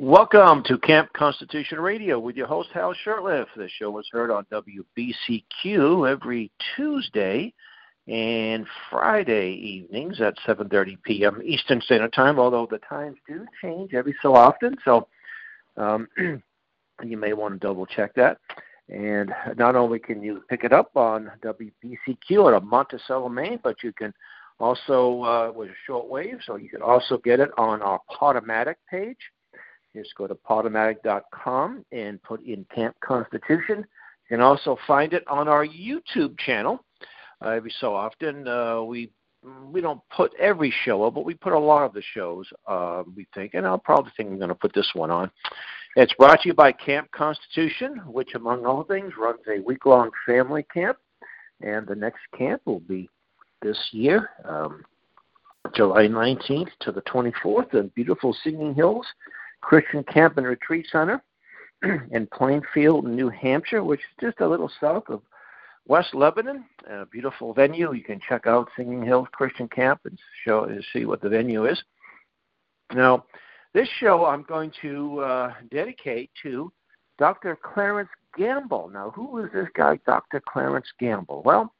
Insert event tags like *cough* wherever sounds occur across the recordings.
Welcome to Camp Constitution Radio with your host Hal Shurtleff. The show is heard on WBCQ every Tuesday and Friday evenings at 7:30 p.m. Eastern Standard Time. Although the times do change every so often, so um, *clears throat* you may want to double check that. And not only can you pick it up on WBCQ out of Monticello, Maine, but you can also uh, with a shortwave, so you can also get it on our Podomatic page just go to Podomatic.com and put in Camp Constitution. You can also find it on our YouTube channel. Uh, every so often, uh, we we don't put every show up, but we put a lot of the shows. Uh, we think, and I'll probably think I'm going to put this one on. It's brought to you by Camp Constitution, which, among other things, runs a week-long family camp, and the next camp will be this year, um, July 19th to the 24th, in beautiful Singing Hills, Christian Camp and Retreat Center *clears throat* in Plainfield, New Hampshire, which is just a little south of West Lebanon. A beautiful venue. You can check out Singing Hills Christian Camp and show and see what the venue is. Now, this show I'm going to uh, dedicate to Dr. Clarence Gamble. Now, who is this guy, Dr. Clarence Gamble? Well,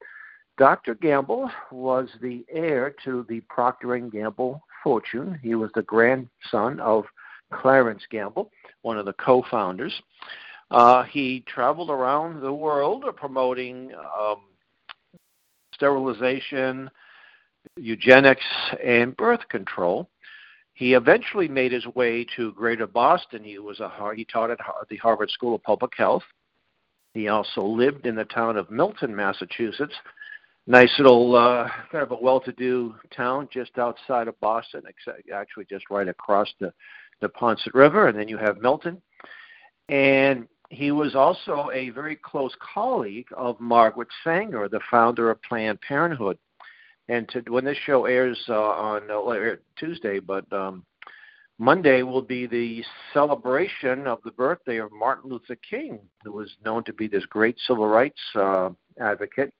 Dr. Gamble was the heir to the Procter and Gamble fortune. He was the grandson of Clarence Gamble, one of the co-founders. Uh, he traveled around the world promoting um, sterilization, eugenics, and birth control. He eventually made his way to Greater Boston. He was a he taught at the Harvard School of Public Health. He also lived in the town of Milton, Massachusetts. Nice little, uh, kind of a well-to-do town just outside of Boston, actually just right across the the Neponset River, and then you have Milton. And he was also a very close colleague of Margaret Sanger, the founder of Planned Parenthood. And to, when this show airs uh, on uh, Tuesday, but um, Monday will be the celebration of the birthday of Martin Luther King, who was known to be this great civil rights uh, advocate.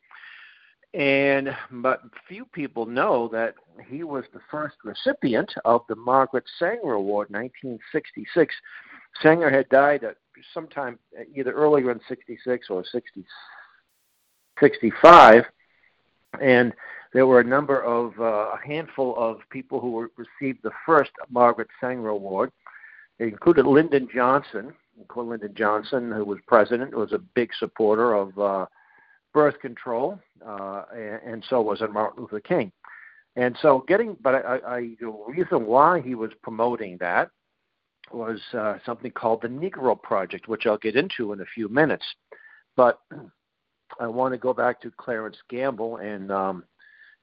And but few people know that he was the first recipient of the Margaret Sanger Award, 1966. Sanger had died at sometime either earlier in 66 or 60, 65, and there were a number of uh, a handful of people who were, received the first Margaret Sanger Award. It included Lyndon Johnson. Lyndon Johnson, who was president, was a big supporter of uh, birth control, uh, and, and so was Martin Luther King. And so, getting, but I, I, the reason why he was promoting that was uh, something called the Negro Project, which I'll get into in a few minutes. But I want to go back to Clarence Gamble and um,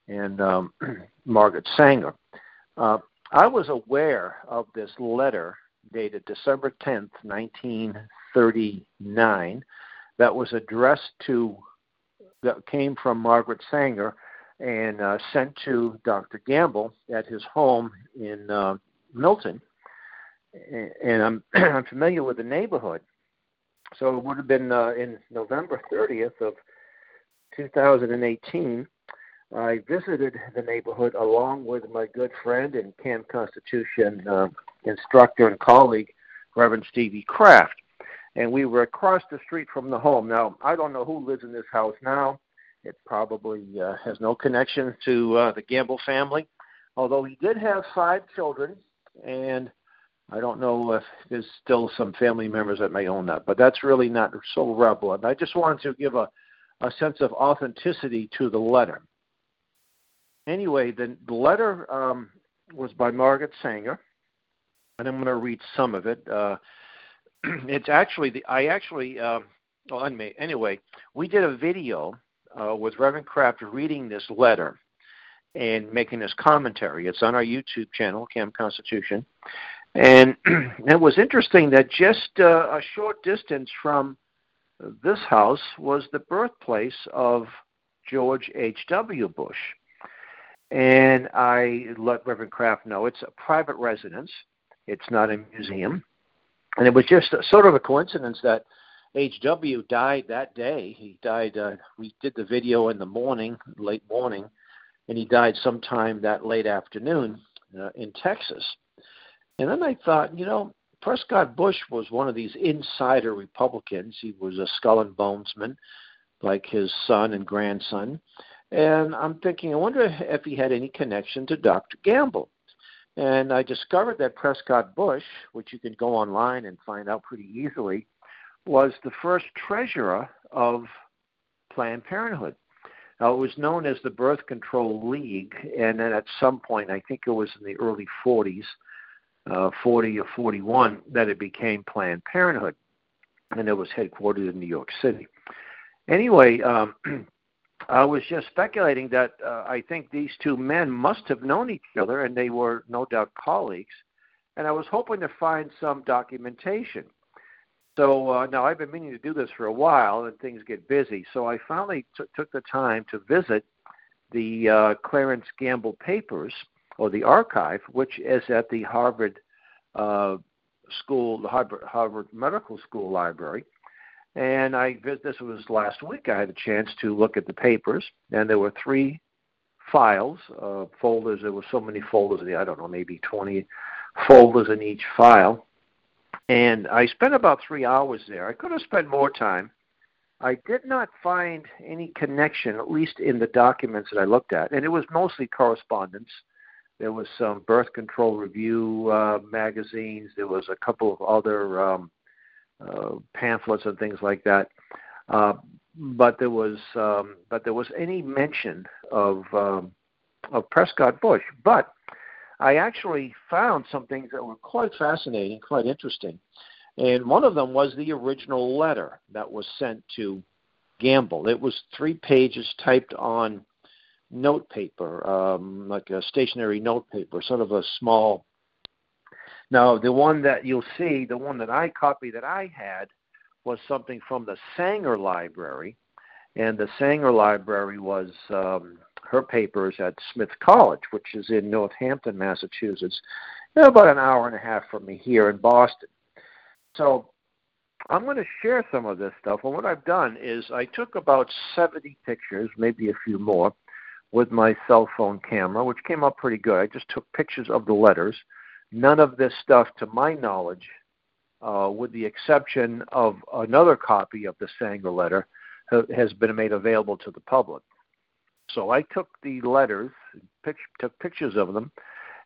and um, *clears throat* Margaret Sanger. Uh, I was aware of this letter dated December 10th, 1939, that was addressed to that came from Margaret Sanger and uh, sent to Dr. Gamble at his home in uh, Milton. And I'm, *clears throat* I'm familiar with the neighborhood. So it would have been uh, in November 30th of 2018. I visited the neighborhood along with my good friend and Camp Constitution uh, instructor and colleague, Reverend Stevie Craft and we were across the street from the home. Now, I don't know who lives in this house now. It probably uh, has no connection to uh, the Gamble family, although he did have five children, and I don't know if there's still some family members that may own that, but that's really not so relevant. I just wanted to give a, a sense of authenticity to the letter. Anyway, the, the letter um, was by Margaret Sanger, and I'm going to read some of it. Uh, *clears throat* it's actually the I actually um, well anyway we did a video uh, with Reverend Craft reading this letter and making this commentary. It's on our YouTube channel, Camp Constitution, and *clears throat* it was interesting that just uh, a short distance from this house was the birthplace of George H. W. Bush. And I let Reverend Craft know it's a private residence. It's not a museum and it was just sort of a coincidence that HW died that day. He died. Uh, we did the video in the morning, late morning, and he died sometime that late afternoon uh, in Texas. And then I thought, you know, Prescott Bush was one of these insider Republicans. He was a skull and bonesman, like his son and grandson. And I'm thinking, I wonder if he had any connection to Dr. Gamble. And I discovered that Prescott Bush, which you can go online and find out pretty easily, was the first treasurer of Planned Parenthood. Now, it was known as the Birth Control League, and then at some point, I think it was in the early 40s, uh, 40 or 41, that it became Planned Parenthood, and it was headquartered in New York City. Anyway, um, *clears throat* I was just speculating that uh, I think these two men must have known each other, and they were no doubt colleagues. And I was hoping to find some documentation. So uh, now I've been meaning to do this for a while, and things get busy. So I finally t- took the time to visit the uh, Clarence Gamble papers or the archive, which is at the Harvard uh, School, the Harvard, Harvard Medical School Library. And I this was last week. I had a chance to look at the papers, and there were three files, uh, folders. There were so many folders. In the, I don't know, maybe 20 folders in each file. And I spent about three hours there. I could have spent more time. I did not find any connection, at least in the documents that I looked at, and it was mostly correspondence. There was some birth control review uh, magazines. There was a couple of other um, uh, pamphlets and things like that. Uh, but there was um, but there was any mention of um, of Prescott Bush. But I actually found some things that were quite fascinating, quite interesting. And one of them was the original letter that was sent to Gamble. It was three pages typed on note paper, um, like a stationary note paper, sort of a small now, the one that you'll see, the one that I copied that I had, was something from the Sanger Library, and the Sanger Library was um, her papers at Smith College, which is in Northampton, Massachusetts, about an hour and a half from me here in Boston. So I'm going to share some of this stuff. And what I've done is I took about 70 pictures, maybe a few more, with my cell phone camera, which came up pretty good. I just took pictures of the letters None of this stuff, to my knowledge, uh, with the exception of another copy of the Sanger letter, has been made available to the public. So I took the letters, took pictures of them,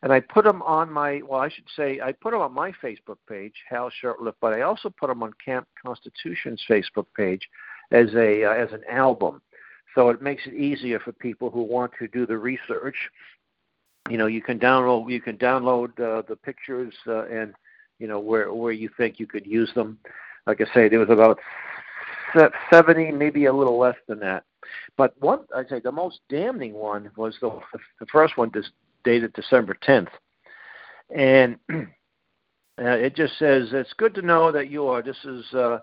and I put them on my, well, I should say, I put them on my Facebook page, Hal Shurtleff, but I also put them on Camp Constitution's Facebook page as a uh, as an album. So it makes it easier for people who want to do the research you know you can download you can download uh, the pictures uh, and you know where where you think you could use them. Like i say there was about 70 maybe a little less than that. But one i'd say the most damning one was the the first one just dated december 10th and *clears throat* uh, it just says it's good to know that you are. This is uh,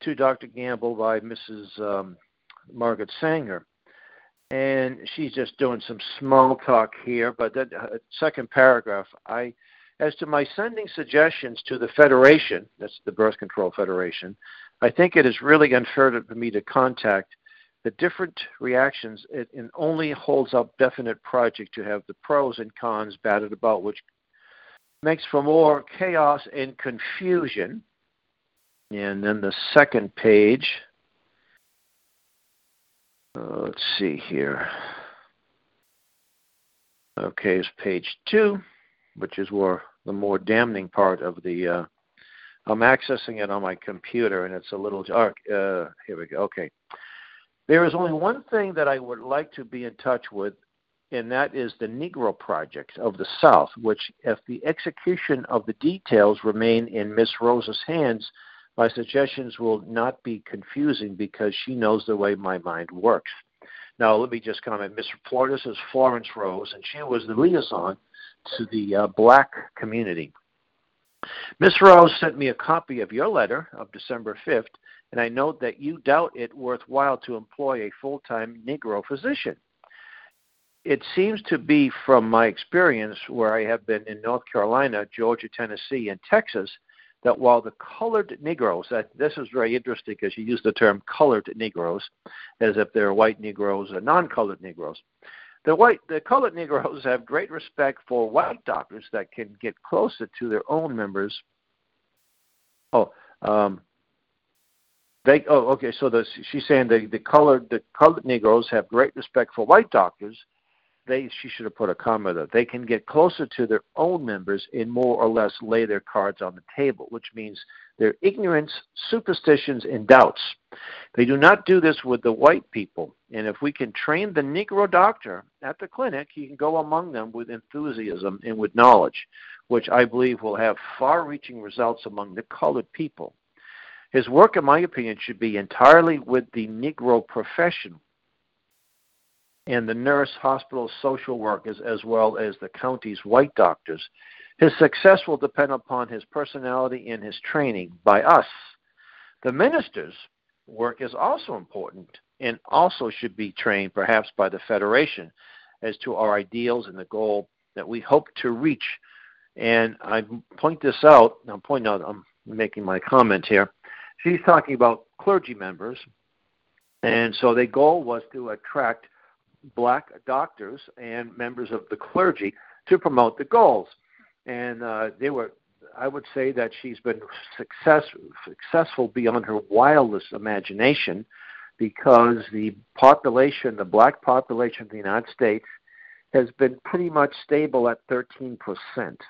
to dr gamble by mrs um, margaret sanger and she's just doing some small talk here. But that uh, second paragraph, I, as to my sending suggestions to the Federation, that's the Birth Control Federation, I think it is really unfair for me to contact the different reactions. It, it only holds up definite project to have the pros and cons batted about, which makes for more chaos and confusion. And then the second page, uh, let's see here. Okay, it's page two, which is where the more damning part of the. Uh, I'm accessing it on my computer, and it's a little. Uh, here we go. Okay. There is only one thing that I would like to be in touch with, and that is the Negro Project of the South, which, if the execution of the details remain in Miss Rose's hands, my suggestions will not be confusing because she knows the way my mind works. Now, let me just comment. Mr. Flores is Florence Rose, and she was the liaison to the uh, black community. Miss Rose sent me a copy of your letter of December 5th, and I note that you doubt it worthwhile to employ a full time Negro physician. It seems to be from my experience where I have been in North Carolina, Georgia, Tennessee, and Texas that while the colored Negroes, this is very interesting because you use the term colored Negroes as if they're white Negroes or non-colored Negroes. The white, the colored Negroes have great respect for white doctors that can get closer to their own members Oh, um, they. Oh, okay. So the, she's saying the the colored the colored Negroes have great respect for white doctors. They she should have put a comma there. They can get closer to their own members and more or less lay their cards on the table, which means their ignorance, superstitions, and doubts. They do not do this with the white people. And if we can train the Negro doctor at the clinic, he can go among them with enthusiasm and with knowledge, which I believe will have far reaching results among the colored people. His work, in my opinion, should be entirely with the Negro profession and the nurse, hospital, social workers, as well as the county's white doctors his success will depend upon his personality and his training by us. The minister's work is also important and also should be trained perhaps by the Federation as to our ideals and the goal that we hope to reach. And I point this out, I'm pointing out, I'm making my comment here. She's talking about clergy members. And so the goal was to attract black doctors and members of the clergy to promote the goals and uh, they were. I would say that she's been success, successful beyond her wildest imagination, because the population, the black population of the United States, has been pretty much stable at 13 percent,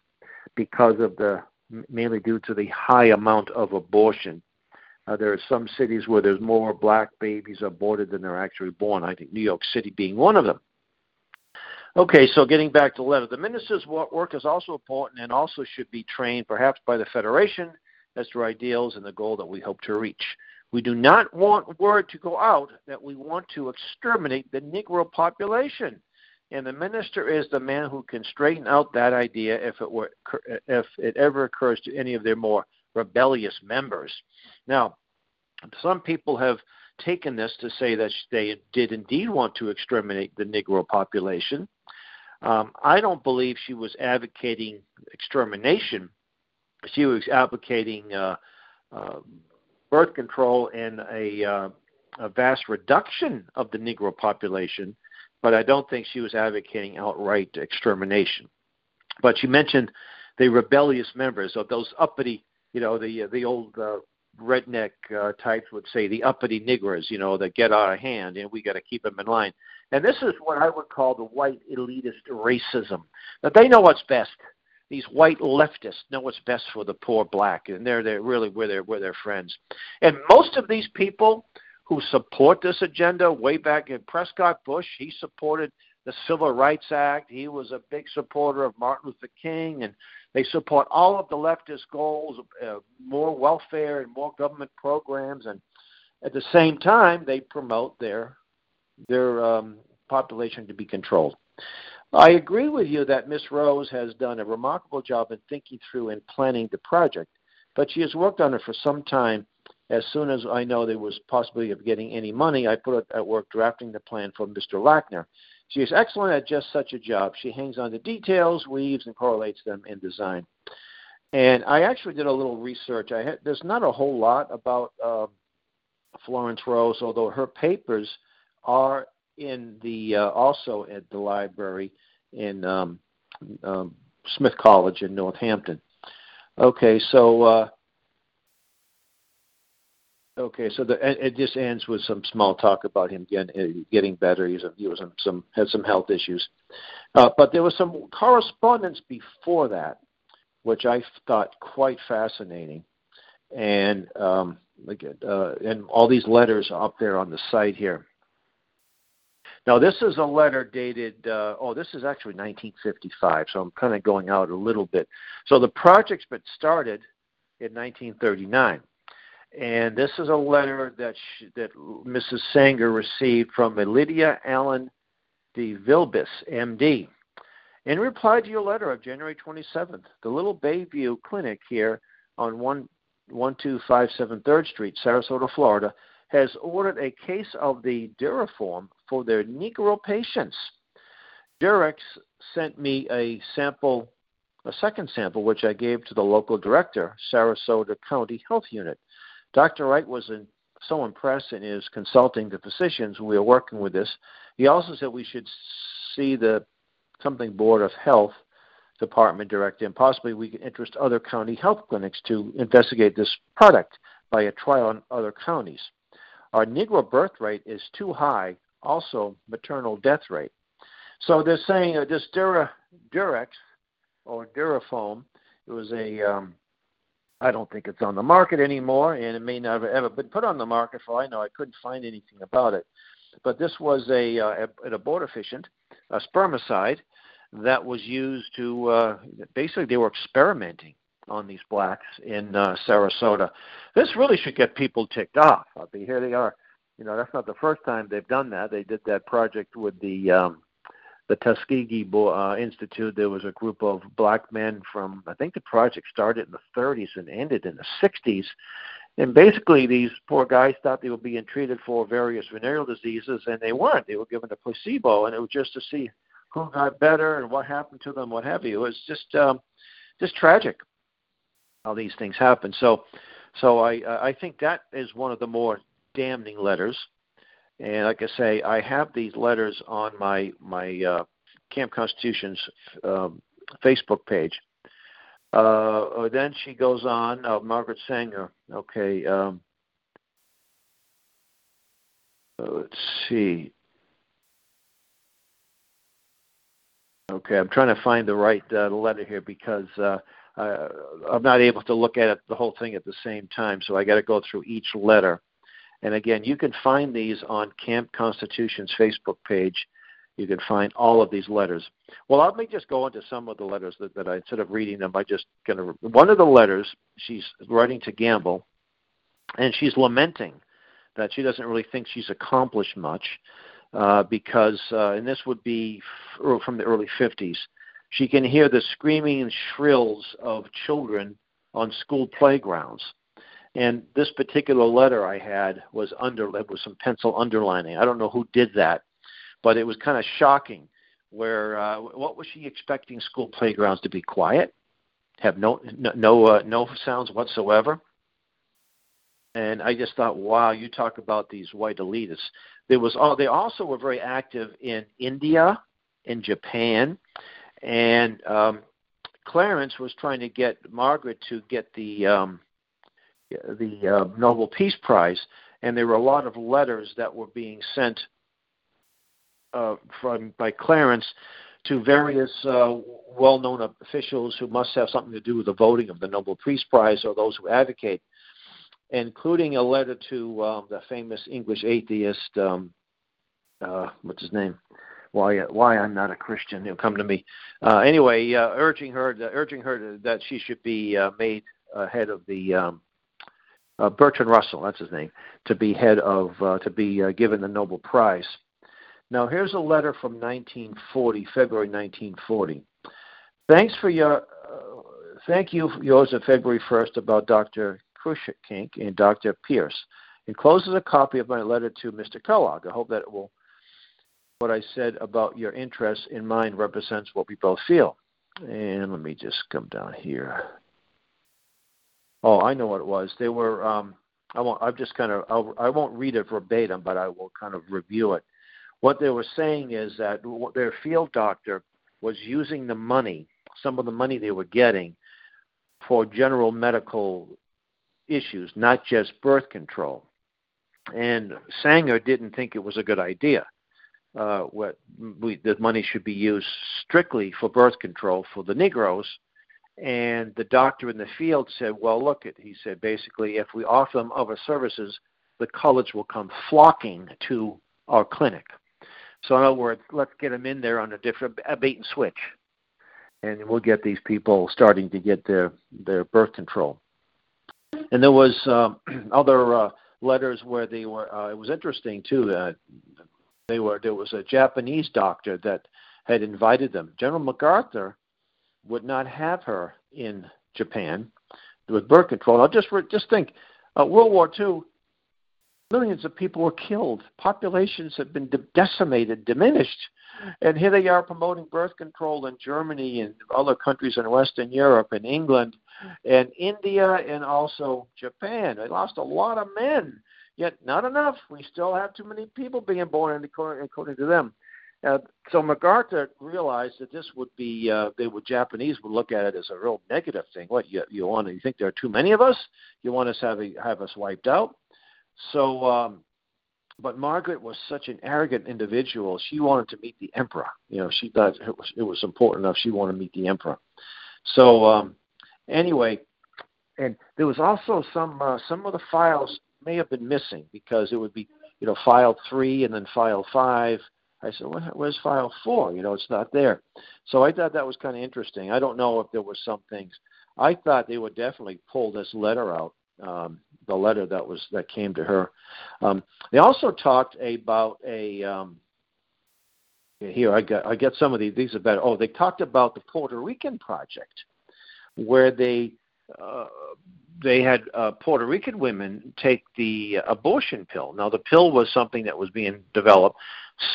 because of the mainly due to the high amount of abortion. Uh, there are some cities where there's more black babies aborted than they're actually born. I think New York City being one of them. Okay, so getting back to the letter, the minister's work is also important and also should be trained perhaps by the Federation as to ideals and the goal that we hope to reach. We do not want word to go out that we want to exterminate the Negro population. And the minister is the man who can straighten out that idea if it, were, if it ever occurs to any of their more rebellious members. Now, some people have taken this to say that they did indeed want to exterminate the Negro population. Um, I don't believe she was advocating extermination. She was advocating uh, uh, birth control and a, uh, a vast reduction of the Negro population, but I don't think she was advocating outright extermination. But she mentioned the rebellious members of those uppity, you know, the the old uh, redneck uh, types would say the uppity niggers, you know, that get out of hand, and we got to keep them in line. And this is what I would call the white elitist racism. That they know what's best. These white leftists know what's best for the poor black, and they're they're really where they're where their friends. And most of these people who support this agenda, way back in Prescott Bush, he supported the Civil Rights Act. He was a big supporter of Martin Luther King and they support all of the leftist goals, uh, more welfare and more government programs, and at the same time, they promote their their um, population to be controlled. I agree with you that Miss Rose has done a remarkable job in thinking through and planning the project, but she has worked on it for some time. As soon as I know there was possibility of getting any money, I put it at work drafting the plan for Mr. Lasker. She is excellent at just such a job. She hangs on the details, weaves, and correlates them in design. And I actually did a little research. I had, there's not a whole lot about uh, Florence Rose, although her papers are in the uh, also at the library in um, um, Smith College in Northampton. Okay, so uh, Okay, so the, it just ends with some small talk about him getting uh, getting better. He's he was some had some health issues, uh, but there was some correspondence before that, which I thought quite fascinating, and um, uh, and all these letters up there on the site here. Now this is a letter dated. Uh, oh, this is actually 1955, so I'm kind of going out a little bit. So the project's been started in 1939 and this is a letter that she, that Mrs. Sanger received from Lydia Allen DeVilbiss, MD. In reply to your letter of January 27th, the Little Bayview Clinic here on 1, 1257 3rd Street, Sarasota, Florida, has ordered a case of the Durafoam for their Negro patients. Durex sent me a sample, a second sample, which I gave to the local director, Sarasota County Health Unit. Dr. Wright was in, so impressed in his consulting the physicians when we were working with this. He also said we should see the something board of health department director, and possibly we could interest other county health clinics to investigate this product by a trial in other counties. Our Negro birth rate is too high, also maternal death rate. So they're saying uh, this Dura, Durex or Durafoam, it was a, um, I don't think it's on the market anymore, and it may never ever been put on the market. For I know, I couldn't find anything about it. But this was a, uh, an abortifacient, a spermicide that was used to uh, basically they were experimenting on these blacks in uh, Sarasota. This really should get people ticked off. I mean, here they are. You know, that's not the first time they've done that. They did that project with the um, the Tuskegee uh, Institute. There was a group of black men from I think the project started in the 30s and ended in the 60s. And basically, these poor guys thought they were being treated for various venereal diseases, and they weren't. They were given a placebo, and it was just to see who got better and what happened to them, what have you. It was just um, just tragic how these things happen. So, so I I think that is one of the more damning letters. And like I say, I have these letters on my my uh, Camp Constitution's um, Facebook page. Uh, then she goes on, uh, Margaret Sanger. Okay. Um, uh, let's see. Okay, I'm trying to find the right uh, letter here because uh, I, I'm not able to look at it, the whole thing at the same time, so I got to go through each letter. And again, you can find these on Camp Constitution's Facebook page. You can find all of these letters. Well, let me just go into some of the letters that, that I, instead of reading them, I just going to. One of the letters, she's writing to Gamble, and she's lamenting that she doesn't really think she's accomplished much uh, because, uh, and this would be from the early 50s, she can hear the screaming and shrills of children on school playgrounds. And this particular letter I had was under with some pencil underlining. I don't know who did that, but it was kind of shocking. Where uh, what was she expecting school playgrounds to be quiet, have no no no, uh, no sounds whatsoever? And I just thought, wow, you talk about these white elitists. There was all they also were very active in India, in Japan, and um, Clarence was trying to get Margaret to get the um, the uh, Nobel Peace Prize, and there were a lot of letters that were being sent uh, from by Clarence to various uh, well-known officials who must have something to do with the voting of the Nobel Peace Prize or those who advocate including a letter to um, the famous English atheist, um, uh, what's his name? Why why I'm not a Christian? He'll come to me. Uh, anyway, uh, urging her to, urging her to, that she should be uh, made head of the um, uh, Bertrand Russell, that's his name, to be head of uh, to be uh, given the Nobel Prize. Now here's a letter from 1940, February 1940. Thanks for your uh, thank you yours of February 1st about Dr. Cruikshank and Dr. Pierce. Encloses a copy of my letter to Mr. Kellogg. I hope that it will, what I said about your interest in mine represents what we both feel. And let me just come down here. Oh, I know what it was. They were. Um, I won't. I've just kind of. I'll, I won't read it verbatim, but I will kind of review it. What they were saying is that their field doctor was using the money, some of the money they were getting, for general medical issues, not just birth control. And Sanger didn't think it was a good idea. Uh, what we, the money should be used strictly for birth control for the Negroes. And the doctor in the field said, "Well, look at," he said, basically, if we offer them other services, the coloreds will come flocking to our clinic. So in other words, let's get them in there on a different a bait and switch, and we'll get these people starting to get their their birth control. And there was uh, *clears throat* other uh, letters where they were. Uh, it was interesting too. Uh, they were there was a Japanese doctor that had invited them. General MacArthur would not have her in Japan with birth control. Now just just think, uh, World War II, millions of people were killed. Populations have been de- decimated, diminished and here they are promoting birth control in Germany and other countries in Western Europe and England and India and also Japan. They lost a lot of men, yet not enough. We still have too many people being born, according to them. Uh, so MacArthur realized that this would be uh, they would Japanese would look at it as a real negative thing. What you you want? You think there are too many of us? You want us have a, have us wiped out? So, um, but Margaret was such an arrogant individual. She wanted to meet the emperor. You know, she thought it was it was important enough. She wanted to meet the emperor. So um, anyway, and there was also some uh, some of the files may have been missing because it would be you know file three and then file five I said, where's file four? You know, it's not there. So I thought that was kind of interesting. I don't know if there were some things. I thought they would definitely pull this letter out, um, the letter that was that came to her. Um, they also talked about a. Um, here I got I get some of these. These are better. Oh, they talked about the Puerto Rican project, where they uh, they had uh, Puerto Rican women take the abortion pill. Now, the pill was something that was being developed.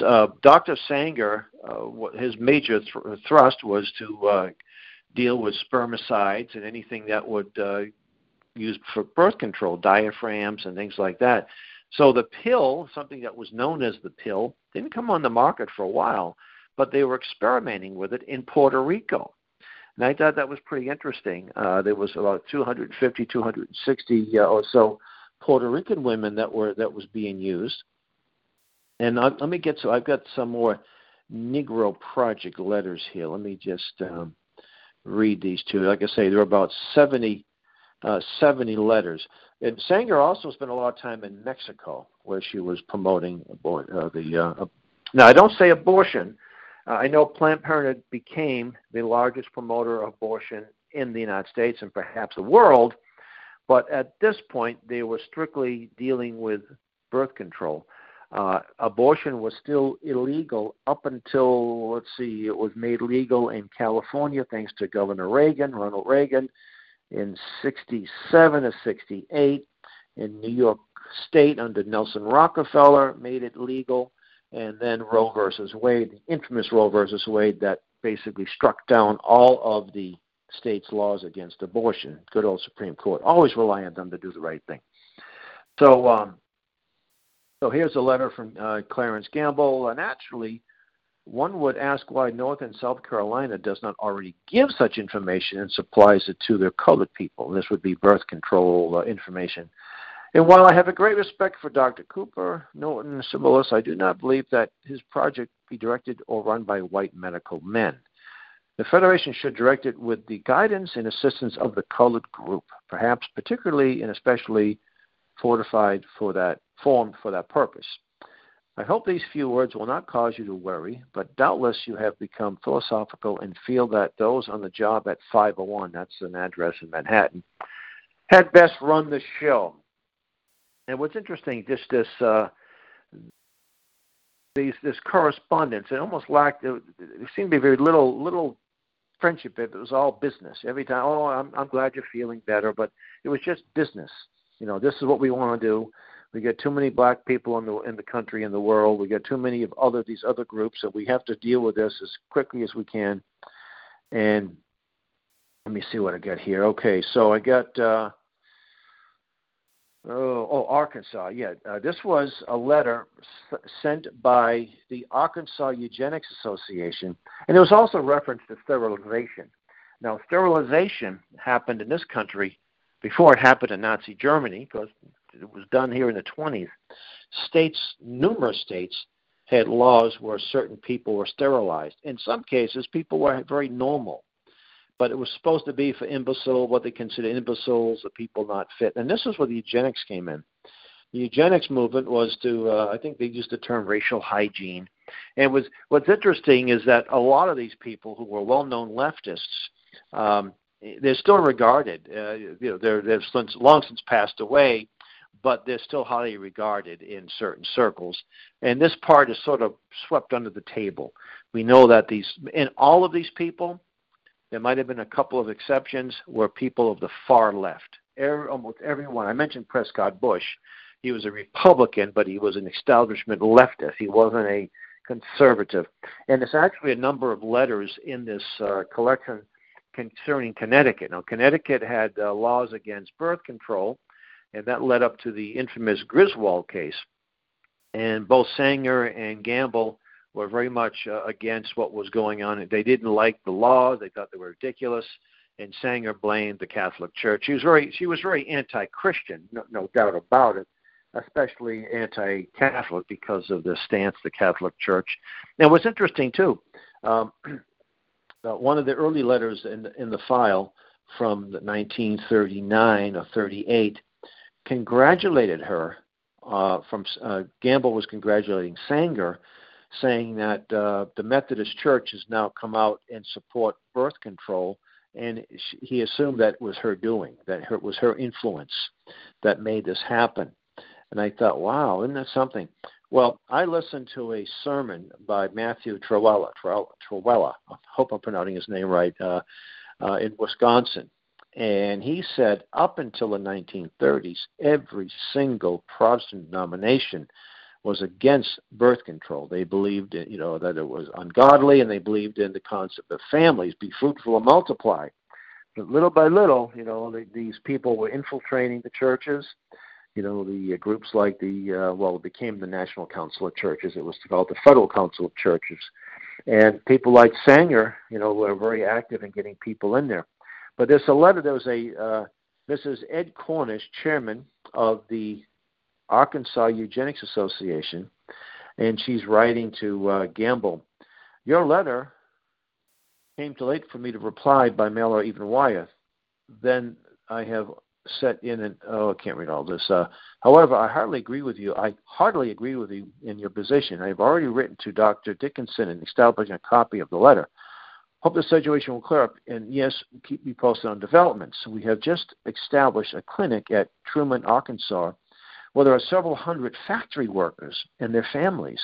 Uh, Dr. Sanger, uh, his major th- thrust was to uh, deal with spermicides and anything that would uh, use for birth control, diaphragms and things like that. So the pill, something that was known as the pill, didn't come on the market for a while, but they were experimenting with it in Puerto Rico. And I thought that was pretty interesting. Uh, there was about 250, 260 uh, or so Puerto Rican women that were that was being used. And uh, let me get so I've got some more Negro Project letters here. Let me just um, read these two. Like I say, there are about 70, uh, 70 letters. And Sanger also spent a lot of time in Mexico, where she was promoting abor- uh, the. Uh, now, I don't say abortion uh, I know Planned Parenthood became the largest promoter of abortion in the United States and perhaps the world, but at this point they were strictly dealing with birth control. Uh, abortion was still illegal up until, let's see, it was made legal in California thanks to Governor Reagan, Ronald Reagan, in 67 or 68. In New York State under Nelson Rockefeller, made it legal and then Roe versus Wade, the infamous Roe versus Wade that basically struck down all of the state's laws against abortion. Good old Supreme Court. Always rely on them to do the right thing. So, um, so here's a letter from uh, Clarence Gamble. And actually, one would ask why North and South Carolina does not already give such information and supplies it to their colored people. This would be birth control uh, information and while I have a great respect for Dr. Cooper, Norton, and Seibels, I do not believe that his project be directed or run by white medical men. The Federation should direct it with the guidance and assistance of the colored group, perhaps particularly and especially fortified for that formed for that purpose. I hope these few words will not cause you to worry, but doubtless you have become philosophical and feel that those on the job at 501, that's an address in Manhattan, had best run the show. And what's interesting, just this uh, these this correspondence, it almost lacked. There seemed to be very little little friendship. It was all business. Every time, oh, I'm I'm glad you're feeling better, but it was just business. You know, this is what we want to do. We got too many black people in the in the country in the world. We got too many of other these other groups, and we have to deal with this as quickly as we can. And let me see what I got here. Okay, so I got. Uh, Oh, oh, Arkansas. Yeah, uh, this was a letter s- sent by the Arkansas Eugenics Association, and it was also reference to sterilization. Now, sterilization happened in this country before it happened in Nazi Germany, because it was done here in the 20s. States, numerous states, had laws where certain people were sterilized. In some cases, people were very normal but it was supposed to be for imbecile, what they consider imbeciles, the people not fit. And this is where the eugenics came in. The eugenics movement was to, uh, I think they used the term racial hygiene. And was, what's interesting is that a lot of these people who were well-known leftists, um, they're still regarded. Uh, you know, they're, they've since, long since passed away, but they're still highly regarded in certain circles. And this part is sort of swept under the table. We know that these, and all of these people, there might have been a couple of exceptions where people of the far left, every, almost everyone, I mentioned Prescott Bush, he was a Republican, but he was an establishment leftist. He wasn't a conservative. And there's actually a number of letters in this uh, collection concerning Connecticut. Now, Connecticut had uh, laws against birth control, and that led up to the infamous Griswold case. And both Sanger and Gamble were very much uh, against what was going on. They didn't like the laws; they thought they were ridiculous. And Sanger blamed the Catholic Church. She was very she was very anti-Christian, no, no doubt about it, especially anti-Catholic because of the stance the Catholic Church. Now, what's interesting too, um, *clears throat* uh, one of the early letters in in the file from 1939 or 38 congratulated her. Uh, from uh, Gamble was congratulating Sanger, saying that uh, the Methodist Church has now come out and support birth control, and she, he assumed that was her doing, that her, was her influence that made this happen. And I thought, wow, isn't that something? Well, I listened to a sermon by Matthew Trewhella. Trewhella, I hope I'm pronouncing his name right, uh, uh, in Wisconsin. And he said up until the 1930s, every single Protestant denomination was against birth control. They believed, you know, that it was ungodly, and they believed in the concept of families, be fruitful and multiply. But little by little, you know, the, these people were infiltrating the churches you know, the uh, groups like the, uh, well, it became the National Council of Churches. It was called the Federal Council of Churches. And people like Sanger, you know, were very active in getting people in there. But there's a letter, there was a, uh, Mrs. Ed Cornish, chairman of the Arkansas Eugenics Association, and she's writing to uh, Gamble. Your letter came too late for me to reply by mail or even wire. Then I have set in and oh, I can't read all this. Uh, however, I hardly agree with you. I hardly agree with you in your position. I've already written to Dr. Dickinson and establishing a copy of the letter. Hope the situation will clear up. And yes, keep me posted on developments. We have just established a clinic at Trumann, Arkansas, where there are several hundred factory workers and their families.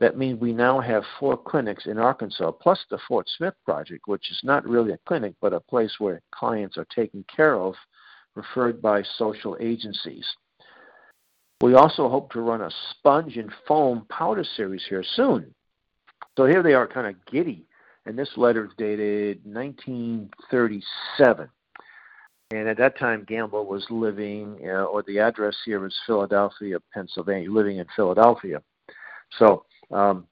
That means we now have four clinics in Arkansas, plus the Fort Smith project, which is not really a clinic, but a place where clients are taken care of referred by social agencies. We also hope to run a sponge and foam powder series here soon. So here they are, kind of giddy. And this letter is dated 1937. And at that time, Gamble was living, uh, or the address here is Philadelphia, Pennsylvania, living in Philadelphia. So, um,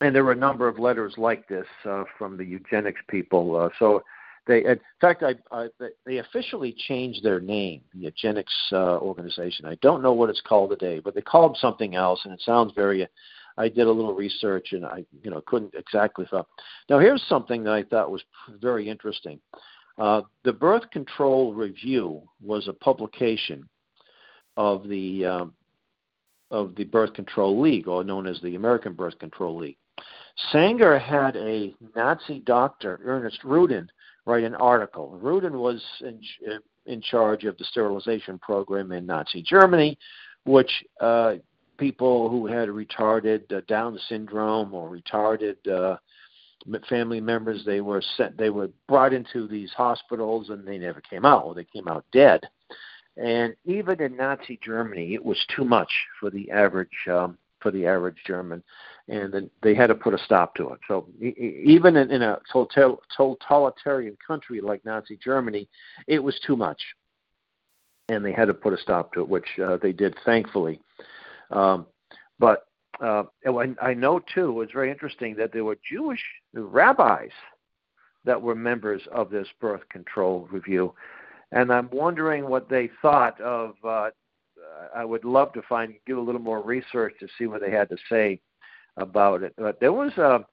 and there were a number of letters like this uh, from the eugenics people. Uh, so they, in fact, I, I, they officially changed their name, the Eugenics uh, organization. I don't know what it's called today, but they call them something else, and it sounds very. I did a little research, and I, you know, couldn't exactly. Thought. Now, here's something that I thought was very interesting. Uh, the Birth Control Review was a publication of the um, of the Birth Control League, or known as the American Birth Control League. Sanger had a Nazi doctor, Ernest Rudin, write an article. Rudin was in, in charge of the sterilization program in Nazi Germany, which uh, people who had retarded uh, Down syndrome or retarded uh, family members, they were sent, they were brought into these hospitals and they never came out, they came out dead. And even in Nazi Germany, it was too much for the average um, for the average German and then they had to put a stop to it. So even in, in a totalitarian country like Nazi Germany, it was too much, and they had to put a stop to it, which uh, they did, thankfully. Um, but uh, I know too, it's very interesting that there were Jewish rabbis that were members of this birth control review, and I'm wondering what they thought of. Uh, I would love to find do a little more research to see what they had to say about it. But there was a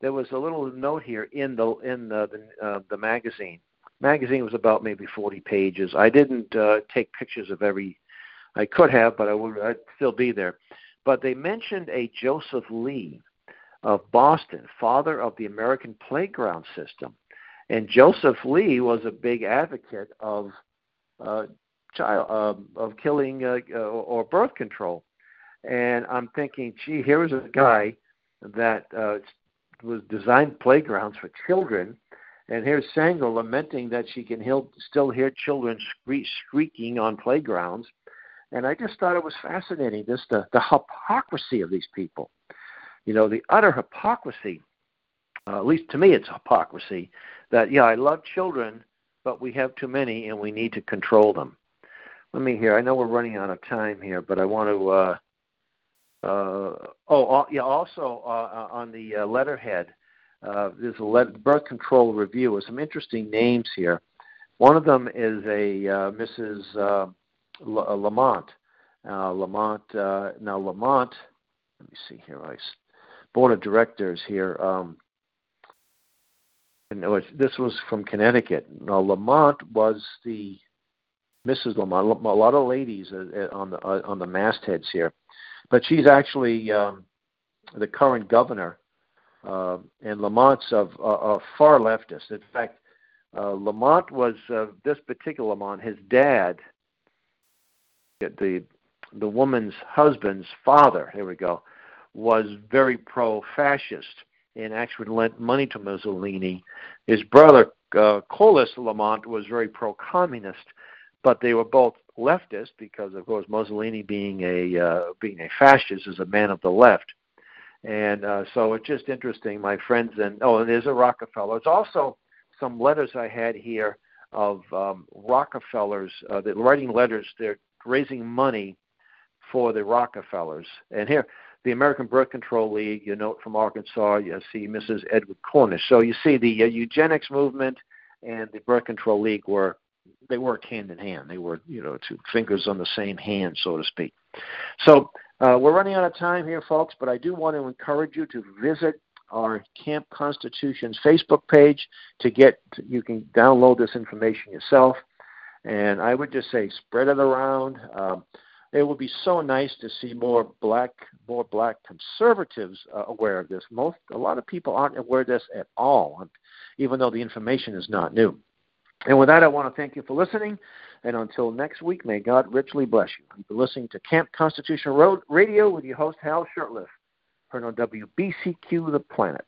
there was a little note here in the in the the, uh, the magazine. Magazine was about maybe 40 pages. I didn't uh, take pictures of every. I could have, but I would I'd still be there. But they mentioned a Joseph Lee of Boston, father of the American playground system, and Joseph Lee was a big advocate of uh, child uh, of killing uh, uh, or birth control. And I'm thinking, gee, here was a guy that uh, was designed playgrounds for children, and here's Sanger lamenting that she can heal, still hear children scree- squeaking on playgrounds. And I just thought it was fascinating, just the, the hypocrisy of these people. You know, the utter hypocrisy. Uh, at least to me, it's hypocrisy. That yeah, I love children, but we have too many, and we need to control them. Let me hear. I know we're running out of time here, but I want to uh, uh, oh, yeah. Also uh, on the uh, letterhead, uh, there's a let- birth control review with some interesting names here. One of them is a uh, Mrs. Uh, L- uh, Lamont. Uh, Lamont. Uh, now Lamont. Let me see here. I board of directors here. Um, and was, this was from Connecticut. Now Lamont was the Mrs. Lamont. A lot of ladies uh, uh, on the uh, on the mastheads here, but she's actually um, the current governor. Uh, and Lamont's of uh, far leftist. In fact, uh, Lamont was uh, this particular Lamont. His dad, the the woman's husband's father. Here we go. Was very pro-fascist and actually lent money to Mussolini. His brother uh, Corliss Lamont was very pro-communist, but they were both leftist because, of course, Mussolini being a uh, being a fascist is a man of the left. And uh, so it's just interesting, my friends. And oh, and there's a Rockefeller. It's also some letters I had here of um, Rockefellers uh, that writing letters. They're raising money for the Rockefellers. And here, the American Birth Control League, you note from Arkansas, you see Mrs. Edward Cornish. So you see the uh, eugenics movement and the Birth Control League were they worked hand in hand. They were, you know, two fingers on the same hand, so to speak. So uh, we're running out of time here, folks, but I do want to encourage you to visit our Camp Constitution's Facebook page to get. You can download this information yourself, and I would just say spread it around. Um, it would be so nice to see more black, more black conservatives uh, aware of this. Most, a lot of people aren't aware of this at all, even though the information is not new. And with that, I want to thank you for listening. And until next week, may God richly bless you. You've been listening to Camp Constitution Road Radio with your host, Hal Shurtleff, heard on WBCQ The Planet.